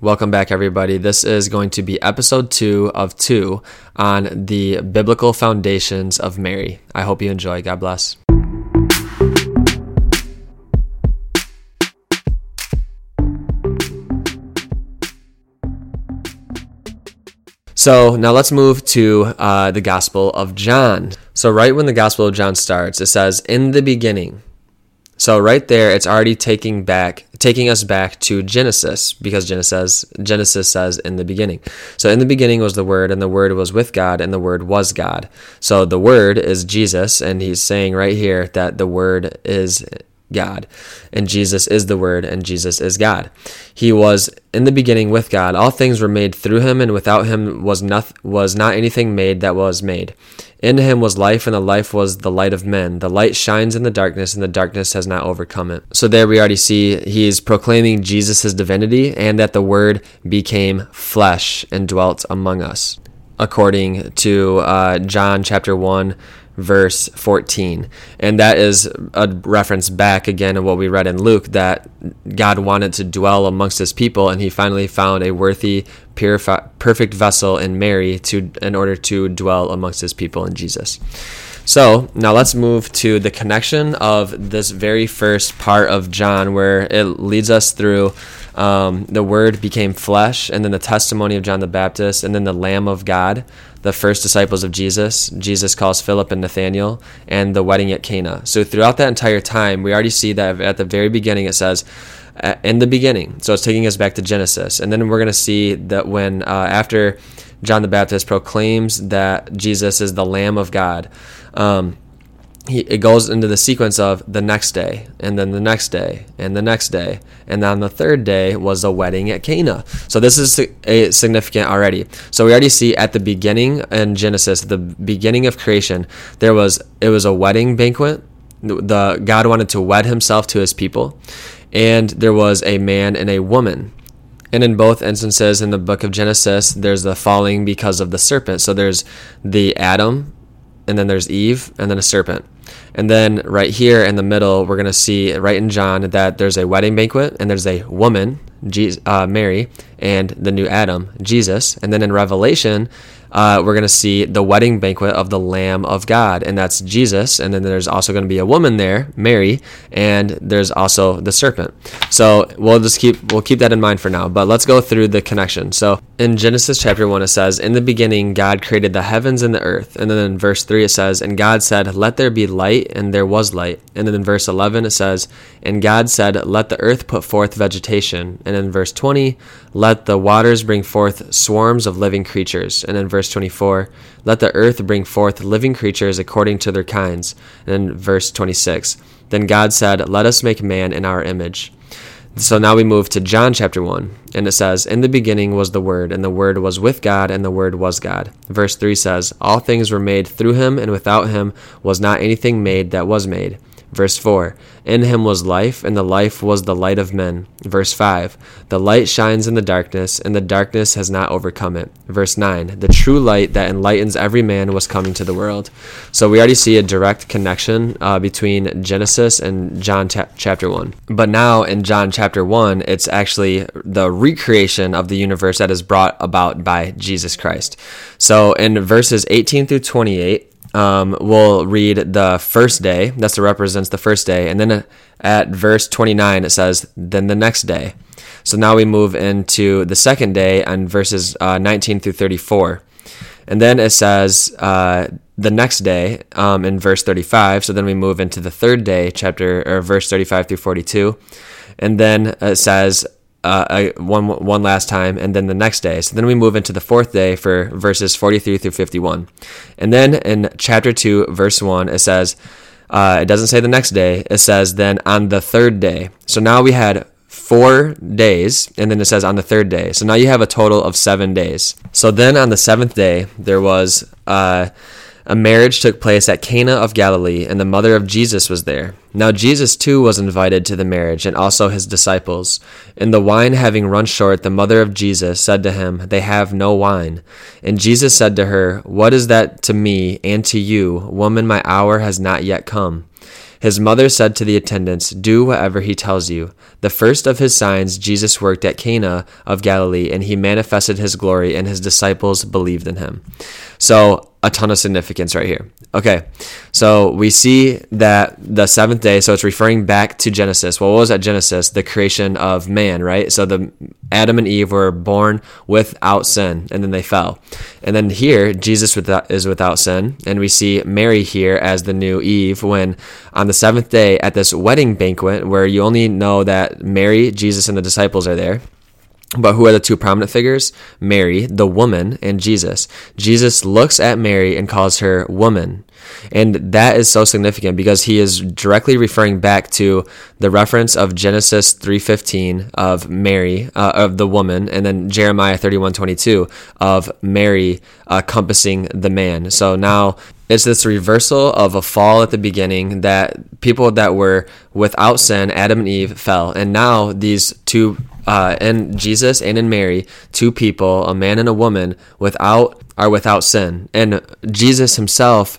Welcome back, everybody. This is going to be episode two of two on the biblical foundations of Mary. I hope you enjoy. God bless. So now let's move to uh, the Gospel of John. So, right when the Gospel of John starts, it says, In the beginning. So right there, it's already taking back, taking us back to Genesis because Genesis Genesis says in the beginning. So in the beginning was the Word, and the Word was with God, and the Word was God. So the Word is Jesus, and he's saying right here that the Word is God, and Jesus is the Word, and Jesus is God. He was in the beginning with God. All things were made through him, and without him was not was not anything made that was made. In him was life, and the life was the light of men. The light shines in the darkness, and the darkness has not overcome it. So there we already see he is proclaiming Jesus' divinity and that the Word became flesh and dwelt among us, according to uh, John chapter 1, verse 14. And that is a reference back again to what we read in Luke that God wanted to dwell amongst his people, and he finally found a worthy perfect vessel in Mary to in order to dwell amongst his people in Jesus. So now let's move to the connection of this very first part of John, where it leads us through um, the Word became flesh, and then the testimony of John the Baptist, and then the Lamb of God, the first disciples of Jesus. Jesus calls Philip and Nathaniel, and the wedding at Cana. So throughout that entire time, we already see that at the very beginning it says, in the beginning. So it's taking us back to Genesis. And then we're going to see that when, uh, after John the Baptist proclaims that Jesus is the Lamb of God, um, he, it goes into the sequence of the next day, and then the next day, and the next day, and then the third day was a wedding at Cana. So this is a significant already. So we already see at the beginning in Genesis, the beginning of creation, there was it was a wedding banquet. The God wanted to wed Himself to His people, and there was a man and a woman. And in both instances in the book of Genesis, there's the falling because of the serpent. So there's the Adam, and then there's Eve, and then a serpent. And then right here in the middle, we're going to see right in John that there's a wedding banquet, and there's a woman, Jesus, uh, Mary, and the new Adam, Jesus. And then in Revelation, uh, we're going to see the wedding banquet of the Lamb of God, and that's Jesus. And then there's also going to be a woman there, Mary, and there's also the serpent. So we'll just keep we'll keep that in mind for now. But let's go through the connection. So in Genesis chapter one, it says, "In the beginning, God created the heavens and the earth." And then in verse three, it says, "And God said, Let there be light, and there was light." And then in verse eleven, it says, "And God said, Let the earth put forth vegetation." And in verse twenty, "Let the waters bring forth swarms of living creatures." And in verse 24, let the earth bring forth living creatures according to their kinds. And in verse 26, then God said, Let us make man in our image. So now we move to John chapter 1, and it says, In the beginning was the Word, and the Word was with God, and the Word was God. Verse 3 says, All things were made through him, and without him was not anything made that was made. Verse 4 In him was life, and the life was the light of men. Verse 5 The light shines in the darkness, and the darkness has not overcome it. Verse 9 The true light that enlightens every man was coming to the world. So we already see a direct connection uh, between Genesis and John ta- chapter 1. But now in John chapter 1, it's actually the recreation of the universe that is brought about by Jesus Christ. So in verses 18 through 28, um, we'll read the first day. That's what represents the first day. And then at verse 29, it says, then the next day. So now we move into the second day on verses uh, 19 through 34. And then it says uh, the next day um, in verse 35. So then we move into the third day, chapter or verse 35 through 42. And then it says uh, one one last time, and then the next day. So then we move into the fourth day for verses 43 through 51, and then in chapter two, verse one, it says. Uh, it doesn't say the next day. It says then on the third day. So now we had four days, and then it says on the third day. So now you have a total of seven days. So then on the seventh day, there was uh, a marriage took place at Cana of Galilee, and the mother of Jesus was there. Now Jesus too was invited to the marriage, and also his disciples. And the wine having run short, the mother of Jesus said to him, They have no wine. And Jesus said to her, What is that to me and to you? Woman, my hour has not yet come. His mother said to the attendants, Do whatever he tells you. The first of his signs Jesus worked at Cana of Galilee, and he manifested his glory, and his disciples believed in him. So, a ton of significance right here. Okay, so we see that the seventh day, so it's referring back to Genesis. Well, what was that Genesis? The creation of man, right? So the Adam and Eve were born without sin, and then they fell. And then here, Jesus is without sin, and we see Mary here as the new Eve when on the seventh day at this wedding banquet where you only know that Mary, Jesus, and the disciples are there but who are the two prominent figures? Mary, the woman, and Jesus. Jesus looks at Mary and calls her woman. And that is so significant because he is directly referring back to the reference of Genesis 3:15 of Mary uh, of the woman and then Jeremiah 31:22 of Mary uh, compassing the man. So now it's this reversal of a fall at the beginning that people that were without sin, Adam and Eve, fell. And now these two uh, and Jesus and in Mary, two people, a man and a woman, without are without sin. And Jesus himself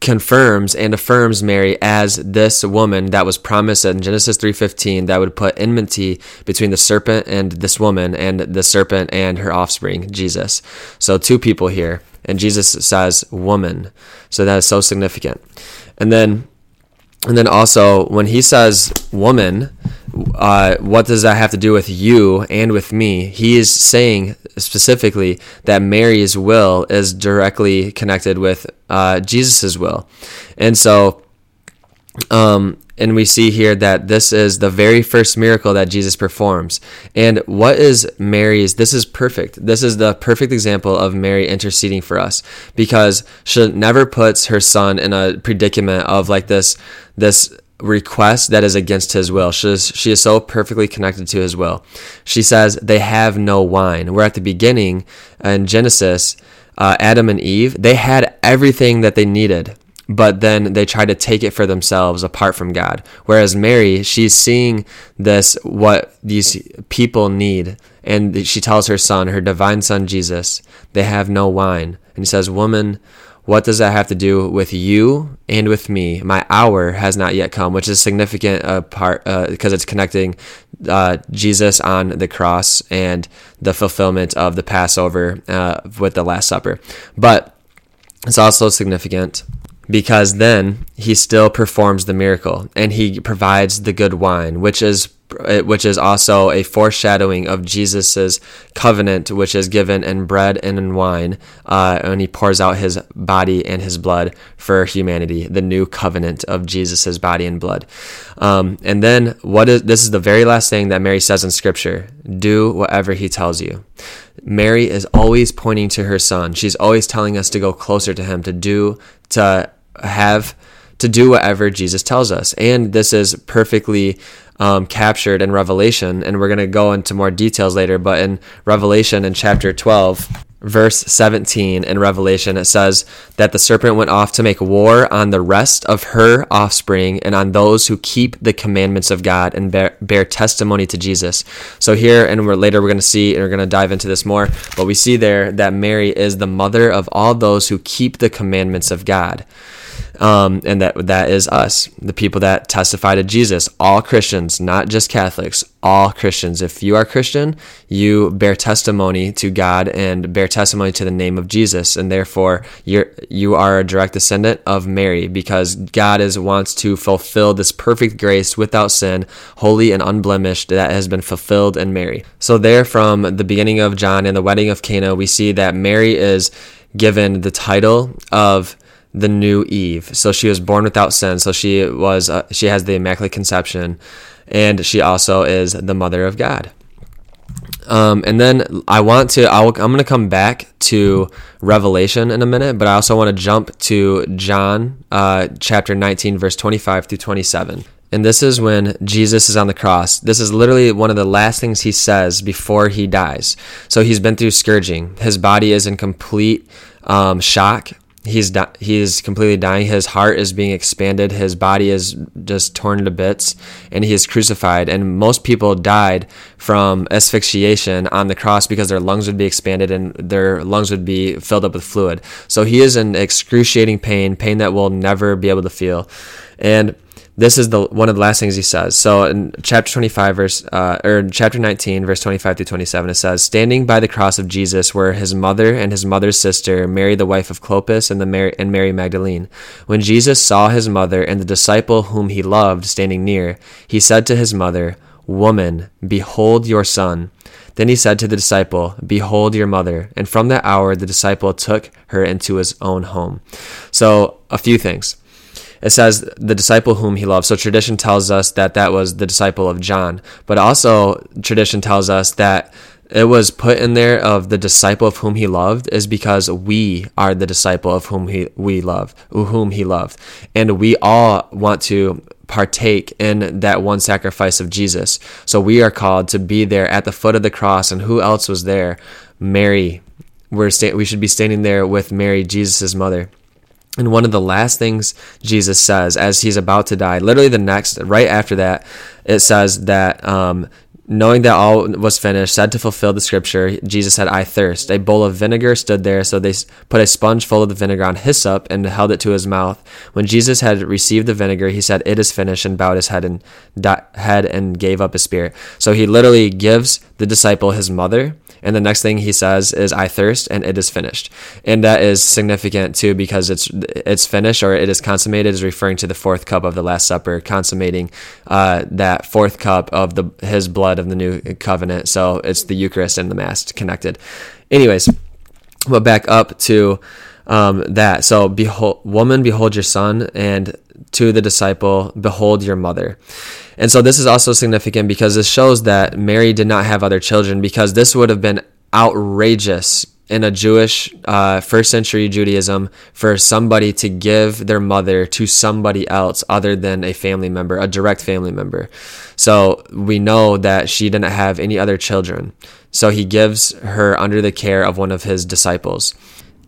confirms and affirms Mary as this woman that was promised in Genesis 3:15 that would put enmity between the serpent and this woman and the serpent and her offspring, Jesus. So two people here and Jesus says woman. So that is so significant. And then and then also when he says woman, uh, what does that have to do with you and with me? He is saying specifically that Mary's will is directly connected with uh, Jesus's will, and so, um, and we see here that this is the very first miracle that Jesus performs. And what is Mary's? This is perfect. This is the perfect example of Mary interceding for us because she never puts her son in a predicament of like this this request that is against his will. She is, she is so perfectly connected to his will. She says, They have no wine. We're at the beginning in Genesis, uh, Adam and Eve, they had everything that they needed, but then they tried to take it for themselves apart from God. Whereas Mary, she's seeing this, what these people need. And she tells her son, her divine son Jesus, they have no wine. And he says, Woman, what does that have to do with you and with me? My hour has not yet come, which is significant uh, part uh, because it's connecting uh, Jesus on the cross and the fulfillment of the Passover uh, with the Last Supper. But it's also significant because then he still performs the miracle and he provides the good wine, which is which is also a foreshadowing of Jesus's covenant, which is given in bread and in wine, uh, and he pours out his body and his blood for humanity, the new covenant of Jesus's body and blood. Um, and then what is this is the very last thing that Mary says in Scripture: do whatever he tells you. Mary is always pointing to her son. She's always telling us to go closer to him, to do, to have to do whatever Jesus tells us. And this is perfectly um, captured in Revelation, and we're going to go into more details later. But in Revelation, in chapter 12, verse 17 in Revelation, it says that the serpent went off to make war on the rest of her offspring and on those who keep the commandments of God and bear, bear testimony to Jesus. So here, and we're later we're going to see, and we're going to dive into this more, but we see there that Mary is the mother of all those who keep the commandments of God um, and that that is us, the people that testify to Jesus. All Christians, not just Catholics. All Christians. If you are Christian, you bear testimony to God and bear testimony to the name of Jesus, and therefore you're you are a direct descendant of Mary because God is wants to fulfill this perfect grace without sin, holy and unblemished that has been fulfilled in Mary. So there, from the beginning of John and the wedding of Cana, we see that Mary is given the title of the new Eve. So she was born without sin. So she was uh, she has the immaculate conception, and she also is the mother of God. Um, and then I want to i am going to come back to Revelation in a minute, but I also want to jump to John uh, chapter 19 verse 25 through 27. And this is when Jesus is on the cross. This is literally one of the last things he says before he dies. So he's been through scourging. His body is in complete um, shock he's di- completely dying. His heart is being expanded. His body is just torn to bits, and he is crucified. And most people died from asphyxiation on the cross because their lungs would be expanded and their lungs would be filled up with fluid. So he is in excruciating pain, pain that we'll never be able to feel. And this is the one of the last things he says. So in chapter 25 verse uh, or chapter 19 verse 25 through 27 it says standing by the cross of Jesus were his mother and his mother's sister Mary the wife of Clopas and the Mary and Mary Magdalene. When Jesus saw his mother and the disciple whom he loved standing near, he said to his mother, "Woman, behold your son." Then he said to the disciple, Behold your mother. And from that hour, the disciple took her into his own home. So, a few things it says the disciple whom he loved. So tradition tells us that that was the disciple of John, but also tradition tells us that it was put in there of the disciple of whom he loved is because we are the disciple of whom he we love, whom he loved, and we all want to partake in that one sacrifice of Jesus. So we are called to be there at the foot of the cross, and who else was there? Mary. We're sta- we should be standing there with Mary, Jesus' mother. And one of the last things Jesus says as he's about to die, literally the next, right after that, it says that um, knowing that all was finished, said to fulfill the scripture, Jesus said, I thirst. A bowl of vinegar stood there, so they put a sponge full of the vinegar on hyssop and held it to his mouth. When Jesus had received the vinegar, he said, It is finished, and bowed his head and, head and gave up his spirit. So he literally gives the disciple his mother and the next thing he says is I thirst and it is finished. And that is significant too because it's it's finished or it is consummated is referring to the fourth cup of the last supper consummating uh, that fourth cup of the his blood of the new covenant. So it's the Eucharist and the mass connected. Anyways, but back up to um, that. So behold woman behold your son and to the disciple behold your mother. And so this is also significant because this shows that Mary did not have other children because this would have been outrageous in a Jewish uh, first century Judaism for somebody to give their mother to somebody else other than a family member, a direct family member. So we know that she didn't have any other children. So he gives her under the care of one of his disciples.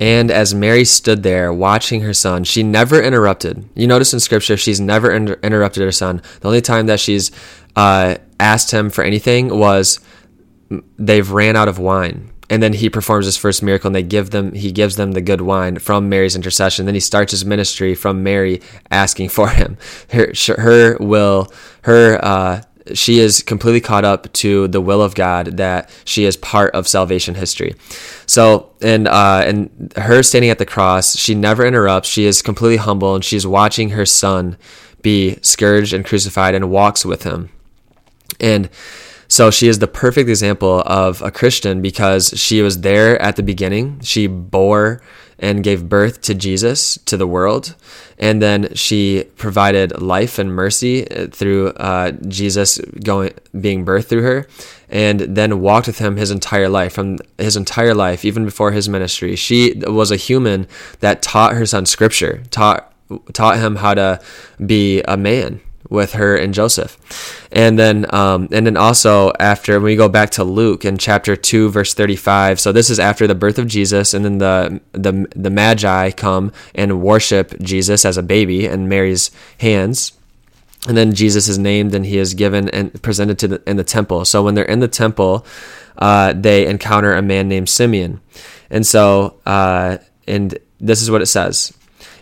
And as Mary stood there watching her son, she never interrupted. You notice in scripture, she's never inter- interrupted her son. The only time that she's uh, asked him for anything was they've ran out of wine. And then he performs his first miracle and they give them he gives them the good wine from Mary's intercession. Then he starts his ministry from Mary asking for him. Her, her will, her uh, she is completely caught up to the will of God that she is part of salvation history. So, and uh, and her standing at the cross, she never interrupts. She is completely humble, and she's watching her son be scourged and crucified, and walks with him. And so she is the perfect example of a Christian because she was there at the beginning. She bore and gave birth to Jesus to the world. And then she provided life and mercy uh, through uh, Jesus going being birthed through her, and then walked with him his entire life from his entire life, even before his ministry. She was a human that taught her son scripture, taught taught him how to be a man with her and Joseph. And then um, and then also after when we go back to Luke in chapter 2 verse 35. So this is after the birth of Jesus and then the the the magi come and worship Jesus as a baby in Mary's hands. And then Jesus is named and he is given and presented to the, in the temple. So when they're in the temple, uh, they encounter a man named Simeon. And so uh, and this is what it says.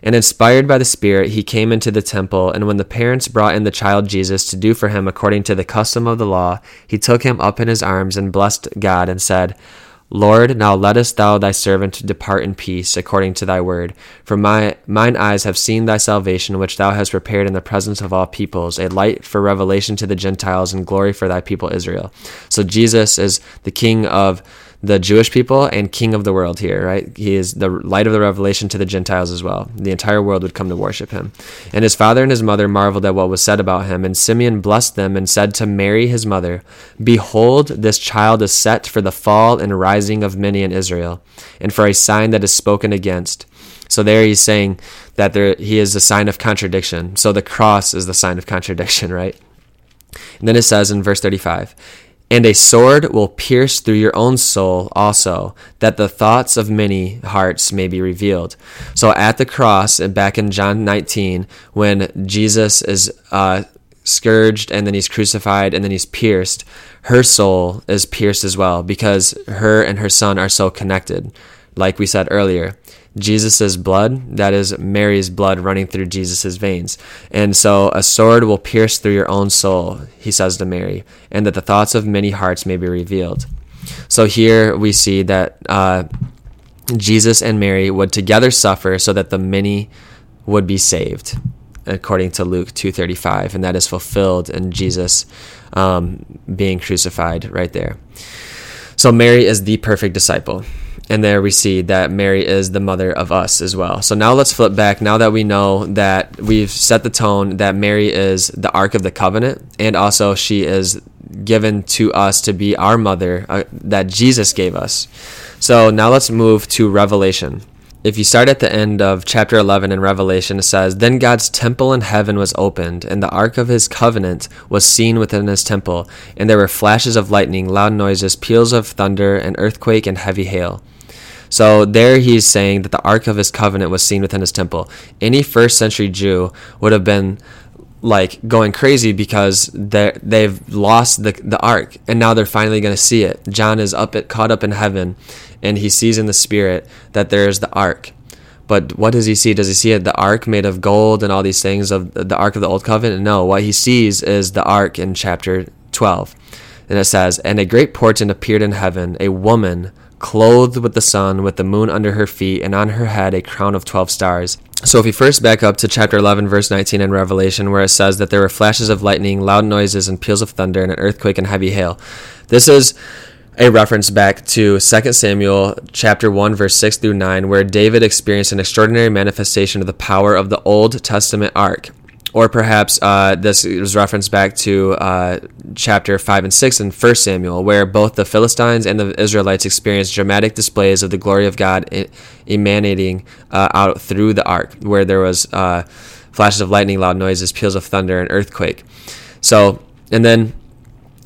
And inspired by the Spirit, he came into the temple, and when the parents brought in the child Jesus to do for him according to the custom of the law, he took him up in his arms and blessed God and said, Lord, now lettest thou thy servant depart in peace, according to thy word. For my mine eyes have seen thy salvation, which thou hast prepared in the presence of all peoples, a light for revelation to the Gentiles and glory for thy people Israel. So Jesus is the King of the Jewish people and king of the world here, right? He is the light of the revelation to the Gentiles as well. The entire world would come to worship him. And his father and his mother marveled at what was said about him. And Simeon blessed them and said to Mary, his mother, Behold, this child is set for the fall and rising of many in Israel, and for a sign that is spoken against. So there he's saying that there, he is a sign of contradiction. So the cross is the sign of contradiction, right? And then it says in verse 35, And a sword will pierce through your own soul also, that the thoughts of many hearts may be revealed. So at the cross, and back in John 19, when Jesus is uh, scourged and then he's crucified and then he's pierced, her soul is pierced as well because her and her son are so connected. Like we said earlier, Jesus' blood, that is Mary's blood running through Jesus' veins. And so a sword will pierce through your own soul, he says to Mary, and that the thoughts of many hearts may be revealed. So here we see that uh, Jesus and Mary would together suffer so that the many would be saved according to Luke 2:35 and that is fulfilled in Jesus um, being crucified right there. So Mary is the perfect disciple. And there we see that Mary is the mother of us as well. So now let's flip back. Now that we know that we've set the tone that Mary is the Ark of the Covenant, and also she is given to us to be our mother uh, that Jesus gave us. So now let's move to Revelation. If you start at the end of chapter 11 in Revelation, it says, Then God's temple in heaven was opened, and the ark of his covenant was seen within his temple, and there were flashes of lightning, loud noises, peals of thunder, an earthquake, and heavy hail. So there he's saying that the Ark of his covenant was seen within his temple. Any first century Jew would have been like going crazy because they they've lost the the ark and now they're finally going to see it. John is up at, caught up in heaven and he sees in the spirit that there's the ark. But what does he see? Does he see it, the ark made of gold and all these things of the ark of the old covenant? No, what he sees is the ark in chapter 12. And it says, And a great portent appeared in heaven, a woman clothed with the sun, with the moon under her feet, and on her head a crown of 12 stars. So, if we first back up to chapter 11, verse 19 in Revelation, where it says that there were flashes of lightning, loud noises, and peals of thunder, and an earthquake and heavy hail, this is a reference back to 2 Samuel chapter 1 verse 6 through 9 where David experienced an extraordinary manifestation of the power of the Old Testament ark or perhaps uh, this was referenced back to uh, chapter 5 and 6 in 1 Samuel, where both the Philistines and the Israelites experienced dramatic displays of the glory of God emanating uh, out through the ark, where there was uh, flashes of lightning, loud noises, peals of thunder, and earthquake. So, and then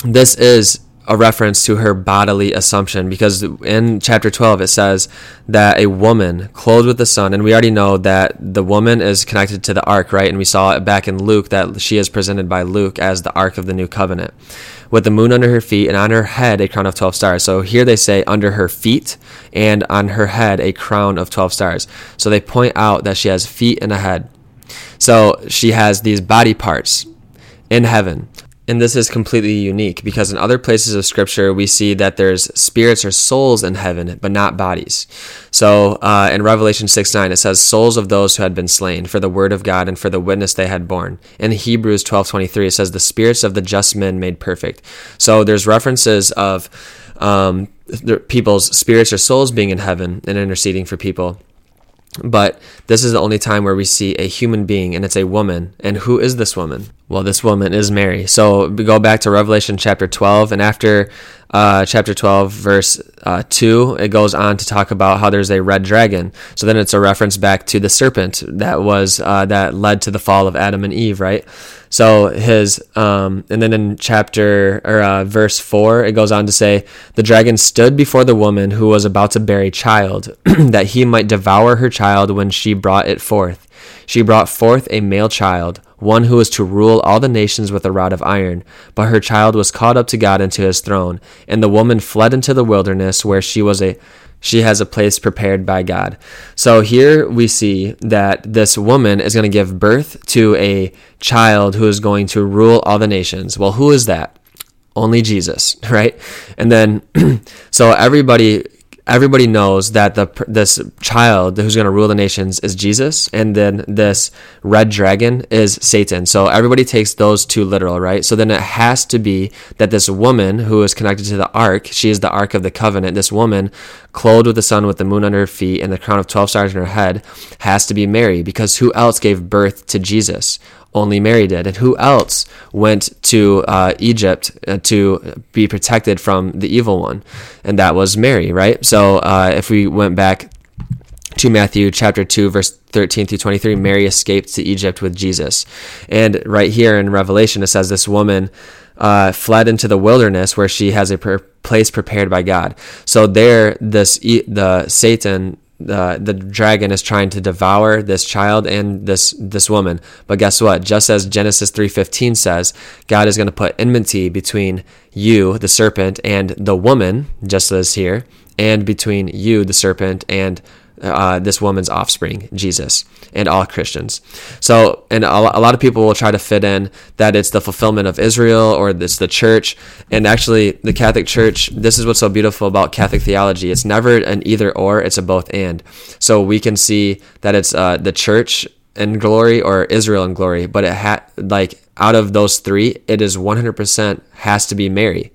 this is a reference to her bodily assumption because in chapter 12 it says that a woman clothed with the sun and we already know that the woman is connected to the ark right? And we saw it back in luke that she is presented by luke as the ark of the new covenant. With the moon under her feet and on her head a crown of 12 stars. So here they say under her feet and on her head a crown of 12 stars. So they point out that she has feet and a head. So she has these body parts in heaven and this is completely unique because in other places of scripture, we see that there's spirits or souls in heaven, but not bodies. So uh, in Revelation 6 9, it says, Souls of those who had been slain for the word of God and for the witness they had borne. In Hebrews twelve twenty three, it says, The spirits of the just men made perfect. So there's references of um, people's spirits or souls being in heaven and interceding for people. But this is the only time where we see a human being, and it's a woman. And who is this woman? Well, this woman is Mary. So we go back to Revelation chapter 12, and after uh, chapter 12, verse uh, 2, it goes on to talk about how there's a red dragon. So then it's a reference back to the serpent that was uh, that led to the fall of Adam and Eve, right? So his, um, and then in chapter or uh, verse 4, it goes on to say, The dragon stood before the woman who was about to bear a child, that he might devour her child when she brought it forth. She brought forth a male child one who was to rule all the nations with a rod of iron. But her child was caught up to God into his throne, and the woman fled into the wilderness where she was a she has a place prepared by God. So here we see that this woman is going to give birth to a child who is going to rule all the nations. Well, who is that? Only Jesus, right? And then so everybody everybody knows that the this child who's going to rule the nations is Jesus, and then this red dragon is Satan. So everybody takes those two literal, right? So then it has to be that this woman who is connected to the ark, she is the ark of the covenant. This woman, clothed with the sun, with the moon under her feet, and the crown of twelve stars in her head, has to be Mary, because who else gave birth to Jesus? Only Mary did. And who else went to uh, Egypt uh, to be protected from the evil one? And that was Mary, right? So uh, if we went back to Matthew chapter 2, verse 13 through 23, Mary escaped to Egypt with Jesus. And right here in Revelation, it says this woman uh, fled into the wilderness where she has a per- place prepared by God. So there, this the Satan the the dragon is trying to devour this child and this this woman. But guess what? Just as Genesis 3:15 says, God is going to put enmity between you, the serpent, and the woman, just as here, and between you, the serpent, and uh, this woman's offspring, Jesus, and all Christians. So, and a, lot of people will try to fit in that it's the fulfillment of Israel or it's the church. And actually, the Catholic Church, this is what's so beautiful about Catholic theology. It's never an either or, it's a both and. So we can see that it's uh, the church in glory or Israel in glory, but it had like out of those three, it is 100% has to be Mary.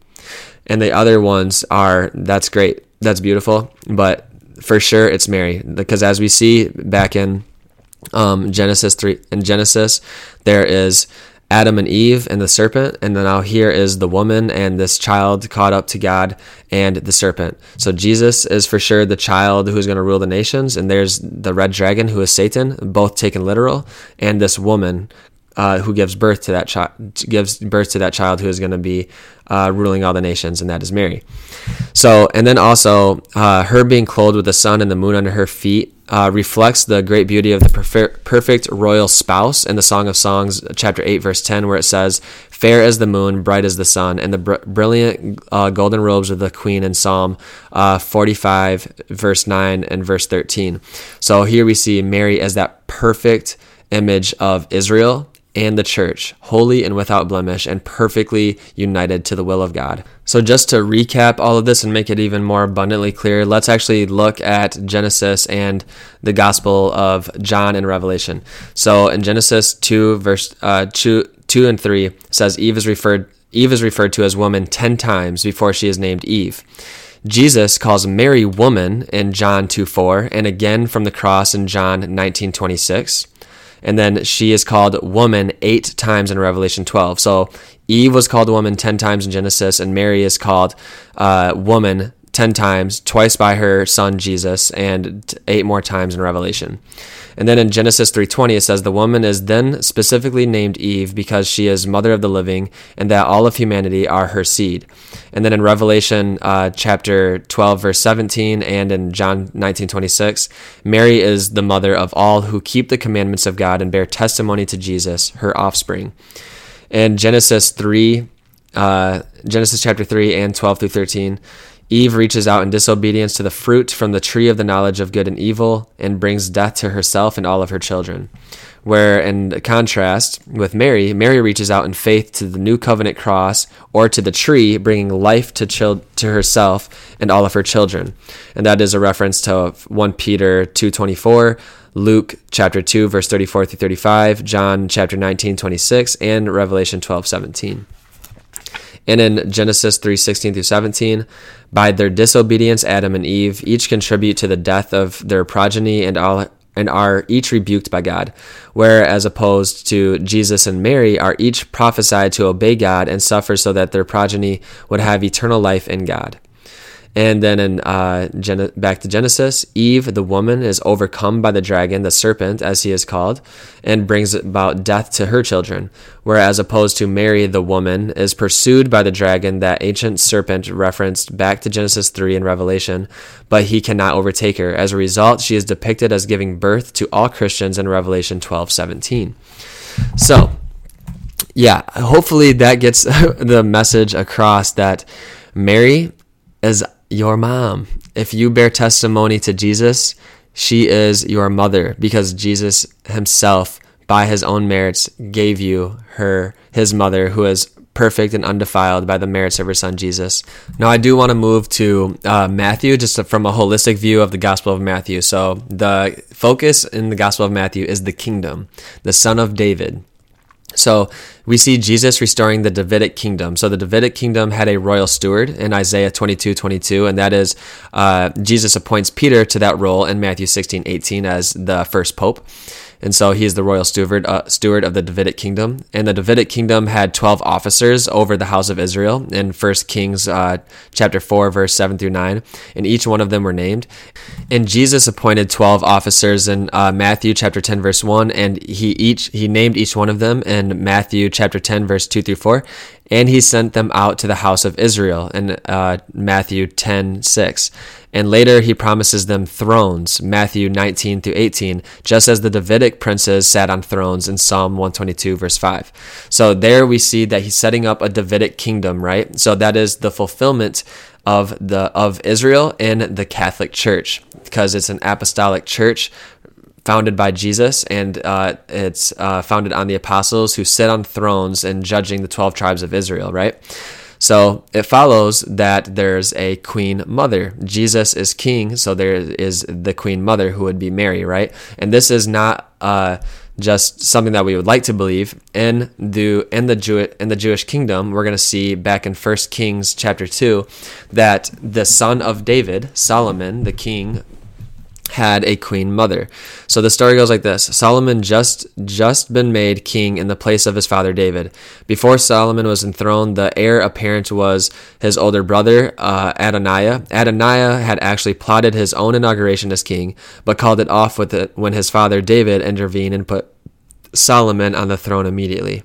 And the other ones are, that's great. That's beautiful. But for sure it's Mary because as we see back in um, Genesis three in Genesis, there is Adam and Eve and the serpent, and then now here is the woman and this child caught up to God and the serpent. So Jesus is for sure the child who is going to rule the nations, and there's the red dragon who is Satan, both taken literal, and this woman uh, who gives birth to that child gives birth to that child who is going to be uh, ruling all the nations, and that is Mary. So, and then also uh, her being clothed with the sun and the moon under her feet uh, reflects the great beauty of the perfect royal spouse in the Song of Songs, chapter eight, verse ten, where it says, "Fair as the moon, bright as the sun," and the br- brilliant uh, golden robes of the queen in Psalm uh, forty-five, verse nine and verse thirteen. So here we see Mary as that perfect image of Israel and the church, holy and without blemish, and perfectly united to the will of God. So, just to recap all of this and make it even more abundantly clear, let's actually look at Genesis and the Gospel of John and Revelation. So, in Genesis 2, verse uh, 2, 2 and 3 says Eve is referred Eve is referred to as woman 10 times before she is named Eve. Jesus calls Mary woman in John 2 4 and again from the cross in John 19 26. And then she is called woman eight times in Revelation 12. So Eve was called woman 10 times in Genesis, and Mary is called uh, woman 10 times, twice by her son Jesus, and eight more times in Revelation. And then in Genesis 3:20 it says the woman is then specifically named Eve because she is mother of the living and that all of humanity are her seed. And then in Revelation uh, chapter 12 verse 17 and in John 19:26 Mary is the mother of all who keep the commandments of God and bear testimony to Jesus, her offspring. In Genesis 3 uh, Genesis chapter 3 and 12 through 13 Eve reaches out in disobedience to the fruit from the tree of the knowledge of good and evil and brings death to herself and all of her children. Where, in contrast with Mary, Mary reaches out in faith to the new covenant cross or to the tree, bringing life to, chil- to herself and all of her children. And that is a reference to 1 Peter 2.24, Luke chapter 2, verse 34 through 35, John chapter 19, 26, and Revelation 12, 17. And in Genesis 3 16 through 17, by their disobedience, Adam and Eve each contribute to the death of their progeny and all and are each rebuked by God, whereas opposed to Jesus and Mary are each prophesied to obey God and suffer so that their progeny would have eternal life in God. And then in uh, Gen- back to Genesis, Eve, the woman, is overcome by the dragon, the serpent, as he is called, and brings about death to her children. Whereas opposed to Mary, the woman, is pursued by the dragon, that ancient serpent referenced back to Genesis 3 in Revelation, but he cannot overtake her. As a result, she is depicted as giving birth to all Christians in Revelation 12 17. So, yeah, hopefully that gets the message across that Mary is your mom. If you bear testimony to Jesus, she is your mother because Jesus himself by his own merits gave you her his mother who is perfect and undefiled by the merits of her son Jesus. Now I do want to move to uh, Matthew just from a holistic view of the Gospel of Matthew. So the focus in the Gospel of Matthew is the kingdom, the son of David. So we see Jesus restoring the Davidic kingdom. So the Davidic kingdom had a royal steward in Isaiah 22, 22, and that is uh, Jesus appoints Peter to that role in Matthew 16, 18 as the first pope. And so he is the royal steward, uh, steward of the Davidic kingdom. And the Davidic kingdom had 12 officers over the house of Israel in 1 Kings uh, chapter 4, verse 7 through 9. And each one of them were named. And Jesus appointed 12 officers in uh, Matthew chapter 10, verse 1. And he each he named each one of them in Matthew chapter 10, verse 2 through 4 and he sent them out to the house of Israel in uh, Matthew 10 6. And later he promises them thrones, Matthew 19 through 18, just as the Davidic princes sat on thrones in Psalm 122, verse 5. So there we see that he's setting up a Davidic kingdom, right? So that is the fulfillment of the of Israel and the Catholic Church because it's an apostolic church founded by Jesus, and uh, it's uh, founded on the apostles who sit on thrones and judging the 12 tribes of Israel, right? So it follows that there's a queen mother. Jesus is king, so there is the queen mother who would be Mary, right? And this is not uh, just something that we would like to believe. In the in the Jew in the Jewish kingdom, we're going to see back in First Kings chapter two that the son of David, Solomon, the king had a queen mother. So the story goes like this. Solomon just just been made king in the place of his father David. Before Solomon was enthroned, the heir apparent was his older brother uh, Adonijah. Adonijah had actually plotted his own inauguration as king, but called it off with it when his father David intervened and put Solomon on the throne immediately.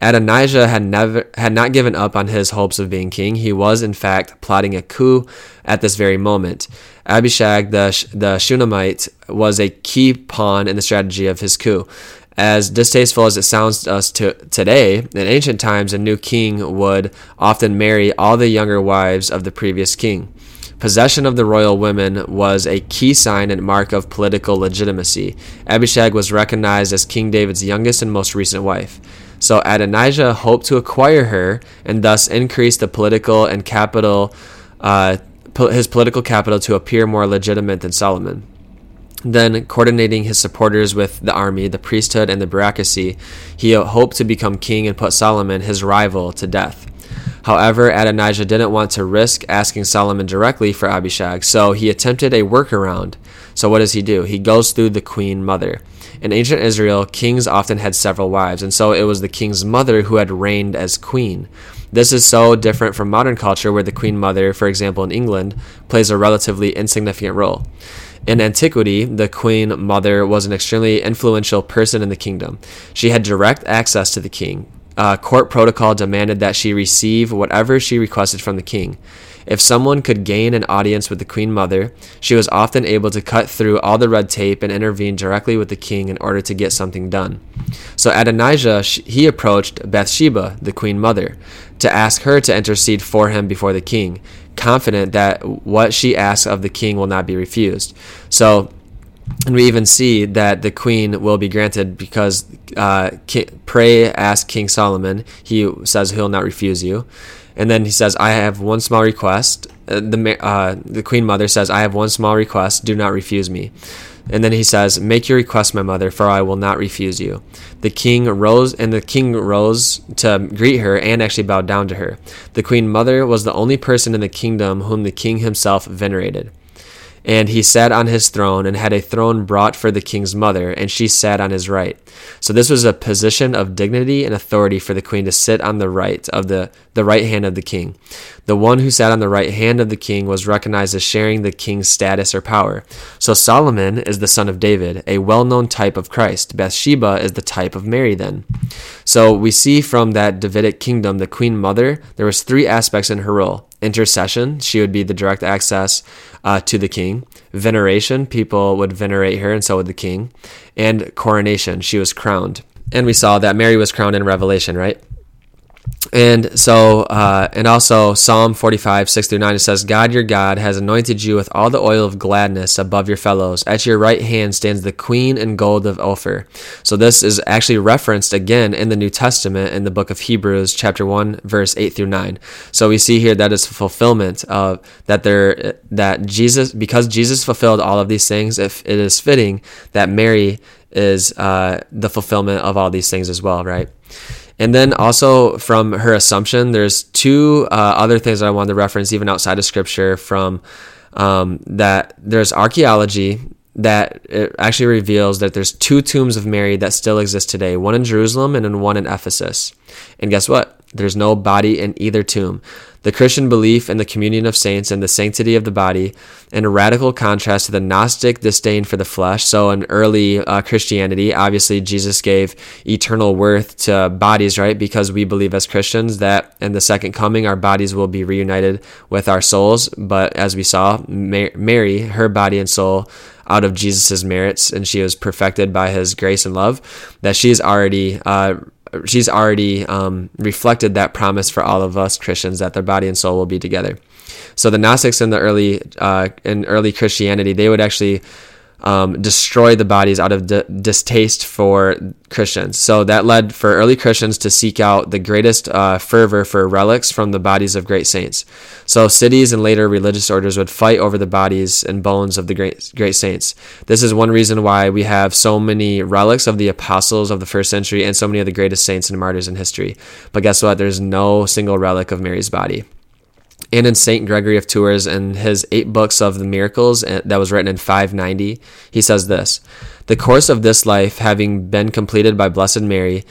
Adonijah had never had not given up on his hopes of being king. He was, in fact, plotting a coup at this very moment. Abishag the the Shunammite was a key pawn in the strategy of his coup. As distasteful as it sounds to us to, today, in ancient times, a new king would often marry all the younger wives of the previous king. Possession of the royal women was a key sign and mark of political legitimacy. Abishag was recognized as King David's youngest and most recent wife. So Adonijah hoped to acquire her and thus increase the political and capital, uh, his political capital to appear more legitimate than Solomon. Then, coordinating his supporters with the army, the priesthood, and the bureaucracy, he hoped to become king and put Solomon, his rival, to death. However, Adonijah didn't want to risk asking Solomon directly for Abishag, so he attempted a workaround. So, what does he do? He goes through the queen mother. In ancient Israel, kings often had several wives, and so it was the king's mother who had reigned as queen. This is so different from modern culture, where the queen mother, for example in England, plays a relatively insignificant role. In antiquity, the queen mother was an extremely influential person in the kingdom. She had direct access to the king. Uh, court protocol demanded that she receive whatever she requested from the king. If someone could gain an audience with the Queen Mother, she was often able to cut through all the red tape and intervene directly with the king in order to get something done. So Adonijah, he approached Bathsheba, the Queen Mother, to ask her to intercede for him before the king, confident that what she asks of the king will not be refused. So and we even see that the queen will be granted because uh, pray ask king solomon he says he'll not refuse you and then he says, I have one small request. Uh, the, uh, the queen mother says, I have one small request. Do not refuse me. And then he says, Make your request, my mother, for I will not refuse you. The king rose, and the king rose to greet her and actually bowed down to her. The queen mother was the only person in the kingdom whom the king himself venerated. And he sat on his throne and had a throne brought for the king's mother, and she sat on his right. So this was a position of dignity and authority for the queen to sit on the right of the, the right hand of the king. The one who sat on the right hand of the king was recognized as sharing the king's status or power. So Solomon is the son of David, a well-known type of Christ. Bathsheba is the type of Mary then. So we see from that Davidic kingdom, the queen mother, there was three aspects in her role intercession. She would be the direct access uh, to the king. Veneration people would venerate her and so would the king. And coronation she was crowned. And we saw that mary was crowned in revelation right and so, uh, and also Psalm 45, 6 through 9, it says, God your God has anointed you with all the oil of gladness above your fellows. At your right hand stands the queen in gold of Ophir. So this is actually referenced again in the New Testament in the book of Hebrews, chapter 1, verse 8 through 9. So we see here that it's fulfillment of that there, that Jesus, because Jesus fulfilled all of these things, if it is fitting that Mary is uh, the fulfillment of all these things as well, right? And then also from her assumption, there's two uh, other things that I wanted to reference, even outside of scripture, from um, that there's archaeology that it actually reveals that there's two tombs of Mary that still exist today, one in Jerusalem and then one in Ephesus. And guess what? There's no body in either tomb. The Christian belief in the communion of saints and the sanctity of the body, in a radical contrast to the Gnostic disdain for the flesh. So, in early uh, Christianity, obviously, Jesus gave eternal worth to bodies, right? Because we believe as Christians that in the second coming, our bodies will be reunited with our souls. But as we saw, Mary, her body and soul, out of Jesus' merits, and she was perfected by his grace and love, that she's already uh, she's already um, reflected that promise for all of us Christians that their body and soul will be together. So the Gnostics in the early uh, in early Christianity, they would actually um, destroy the bodies out of distaste for Christians. So that led for early Christians to seek out the greatest uh, fervor for relics from the bodies of great saints. So cities and later religious orders would fight over the bodies and bones of the great great saints. This is one reason why we have so many relics of the apostles of the first century and so many of the greatest saints and martyrs in history. But guess what? There's no single relic of Mary's body and in St. Gregory of Tours and his eight books of the miracles eh, that was written in 590, he says this The course of this life having been completed by Blessed Mary,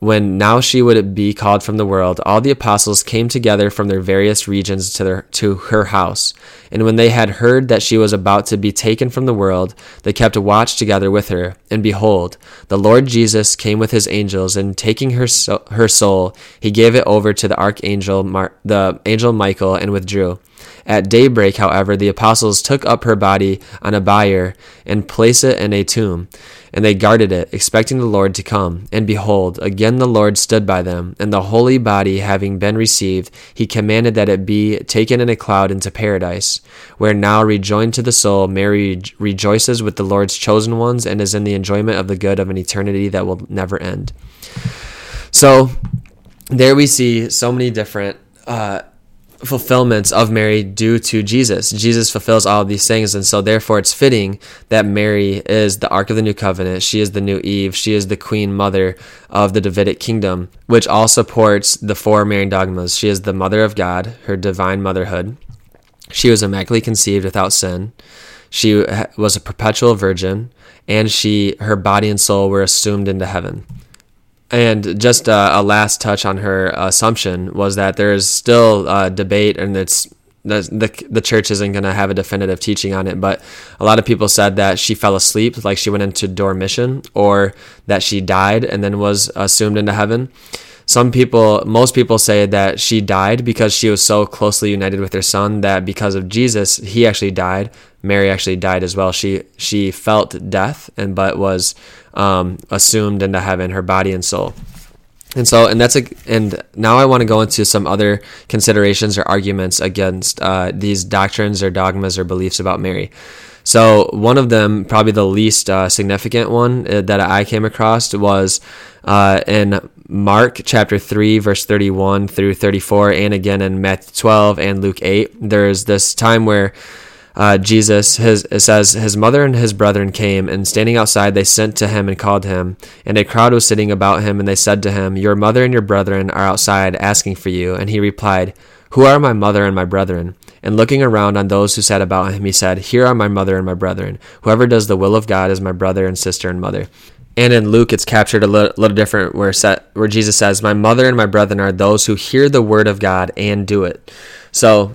when now she would be called from the world, all the apostles came together from their various regions to, their, to her house. And when they had heard that she was about to be taken from the world, they kept watch together with her. And behold, the Lord Jesus came with his angels, and taking her, so, her soul, he gave it over to the archangel, Mar- the angel Michael, and withdrew. At daybreak, however, the apostles took up her body on a bier and placed it in a tomb. And they guarded it, expecting the Lord to come. And behold, again the Lord stood by them, and the holy body having been received, he commanded that it be taken in a cloud into paradise, where now rejoined to the soul, Mary rejoices with the Lord's chosen ones and is in the enjoyment of the good of an eternity that will never end. So, there we see so many different uh, fulfillments of Mary due to Jesus. Jesus fulfills all these things, and so therefore it's fitting that Mary is the Ark of the New Covenant. She is the new Eve. She is the Queen Mother of the Davidic kingdom, which all supports the four Marian dogmas. She is the Mother of God, her divine motherhood. She was immaculately conceived without sin. She was a perpetual virgin, and she her body and soul were assumed into heaven. And just uh, a last touch on her assumption was that there is still a debate, and it's the the, the church isn't going to have a definitive teaching on it. But a lot of people said that she fell asleep, like she went into dormition, or that she died and then was assumed into heaven. Some people, most people say that she died because she was so closely united with her son that because of Jesus, he actually died. Mary actually died as well. She she felt death and but was um, assumed into heaven, her body and soul. And so, and that's a, and now I want to go into some other considerations or arguments against uh, these doctrines or dogmas or beliefs about Mary. So, one of them, probably the least uh, significant one uh, that I came across, was uh, in Mark chapter 3, verse 31 through 34, and again in Matthew 12 and Luke 8. There's this time where uh, Jesus, his, it says, his mother and his brethren came, and standing outside, they sent to him and called him. And a crowd was sitting about him, and they said to him, Your mother and your brethren are outside asking for you. And he replied, Who are my mother and my brethren? And looking around on those who sat about him, he said, Here are my mother and my brethren. Whoever does the will of God is my brother and sister and mother. And in Luke, it's captured a little, little different, where set, where Jesus says, "My mother and my brethren are those who hear the word of God and do it." So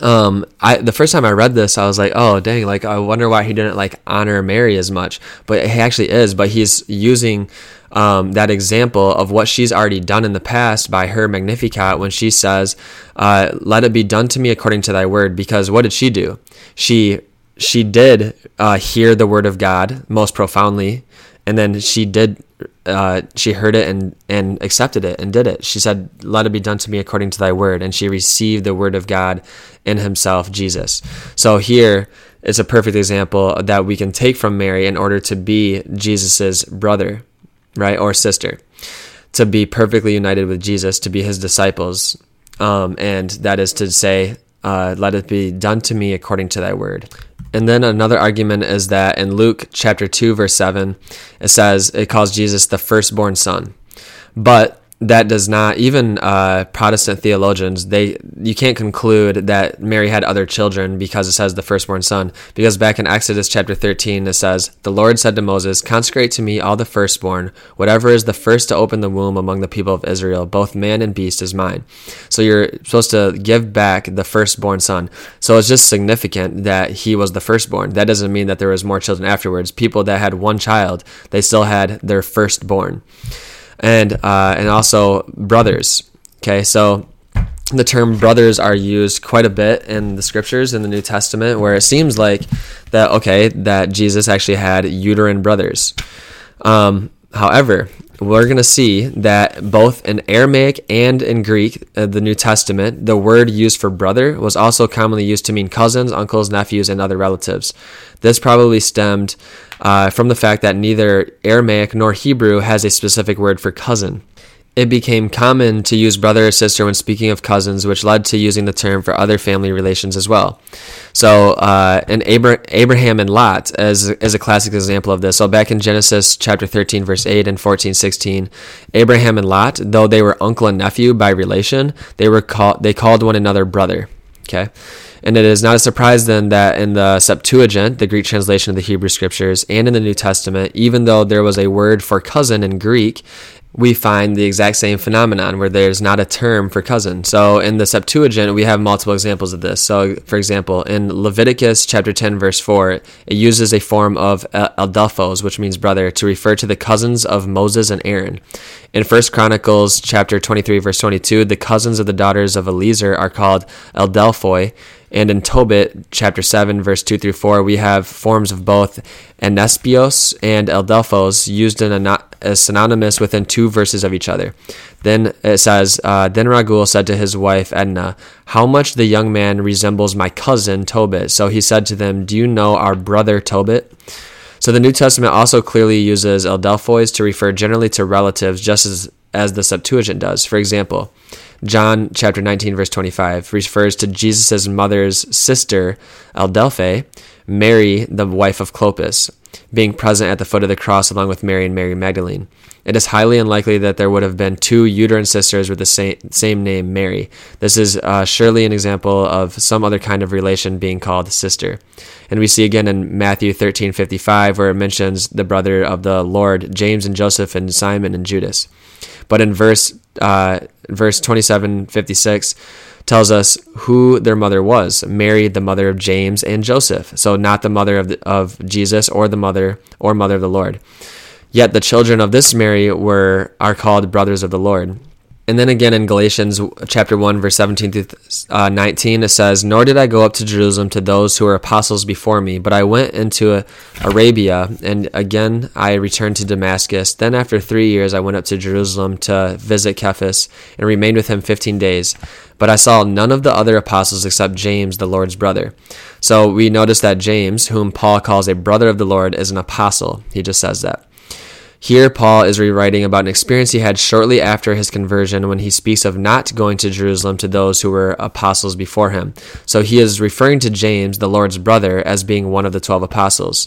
um i the first time i read this i was like oh dang like i wonder why he didn't like honor mary as much. But he actually is but he's using um, that example of what she's already done in the past by her magnificat when she says uh, let it be done to me according to thy word. Because what did she do? She she did uh, hear the word of god most profoundly and then she did uh, she heard it and and accepted it and did it. She said, "Let it be done to me according to Thy word," and she received the word of God in Himself, Jesus. So here is a perfect example that we can take from Mary in order to be Jesus's brother, right, or sister, to be perfectly united with Jesus, to be His disciples, um, and that is to say, uh, "Let it be done to me according to Thy word." And then another argument is that in Luke chapter 2, verse 7, it says, it calls Jesus the firstborn son. But that does not even uh, Protestant theologians they you can't conclude that Mary had other children because it says the firstborn son. Because back in Exodus chapter 13 it says the Lord said to Moses consecrate to me all the firstborn whatever is the first to open the womb among the people of Israel both man and beast is mine so you're supposed to give back the firstborn son. So it's just significant that he was the firstborn. That doesn't mean that there was more children afterwards. People that had one child they still had their firstborn and uh, and also brothers. Okay, so the term brothers are used quite a bit in the scriptures in the New Testament, where it seems like that okay that Jesus actually had uterine brothers. Um, however, we're going to see that both in Aramaic and in Greek, uh, the New Testament, the word used for brother was also commonly used to mean cousins, uncles, nephews, and other relatives. This probably stemmed uh, from the fact that neither Aramaic nor Hebrew has a specific word for cousin. It became common to use brother or sister when speaking of cousins, which led to using the term for other family relations as well. So, uh, and Abra- Abraham and Lot as, as a classic example of this. So, back in Genesis chapter 13, verse 8 and 14, 16, Abraham and Lot, though they were uncle and nephew by relation, they were called they called one another brother. Okay. And it is not a surprise then that in the Septuagint, the Greek translation of the Hebrew scriptures, and in the New Testament, even though there was a word for cousin in Greek, we find the exact same phenomenon where there's not a term for cousin. So in the Septuagint, we have multiple examples of this. So, for example, in Leviticus chapter 10, verse 4, it uses a form of uh, Adelphos, which means brother, to refer to the cousins of Moses and Aaron. In 1 Chronicles chapter 23, verse 22, the cousins of the daughters of Eliezer are called Adelphoi, and in Tobit, chapter 7, verse 2 through 4, we have forms of both Anespios and Eldelphos used in a, a synonymous within two verses of each other. Then it says, uh, Then Raguel said to his wife Edna, How much the young man resembles my cousin Tobit. So he said to them, Do you know our brother Tobit? So the New Testament also clearly uses Eldelphois to refer generally to relatives, just as, as the Septuagint does. For example, John chapter 19 verse 25 refers to Jesus' mother's sister, Adelphe, Mary, the wife of Clopas, being present at the foot of the cross along with Mary and Mary Magdalene. It is highly unlikely that there would have been two uterine sisters with the same, same name, Mary. This is uh, surely an example of some other kind of relation being called sister. And we see again in Matthew 13:55 where it mentions the brother of the Lord, James and Joseph and Simon and Judas. But in verse uh, verse 27 56 tells us who their mother was Mary, the mother of James and Joseph. So, not the mother of, the, of Jesus or the mother or mother of the Lord. Yet the children of this Mary were are called brothers of the Lord. And then again in Galatians chapter 1 verse 17 through uh, 19 it says, "Nor did I go up to Jerusalem to those who were apostles before me, but I went into Arabia, and again I returned to Damascus. Then after 3 years I went up to Jerusalem to visit Cephas and remained with him 15 days. But I saw none of the other apostles except James, the Lord's brother." So we notice that James, whom Paul calls a brother of the Lord, is an apostle. He just says that. Here, Paul is rewriting about an experience he had shortly after his conversion when he speaks of not going to Jerusalem to those who were apostles before him. So he is referring to James, the Lord's brother, as being one of the twelve apostles.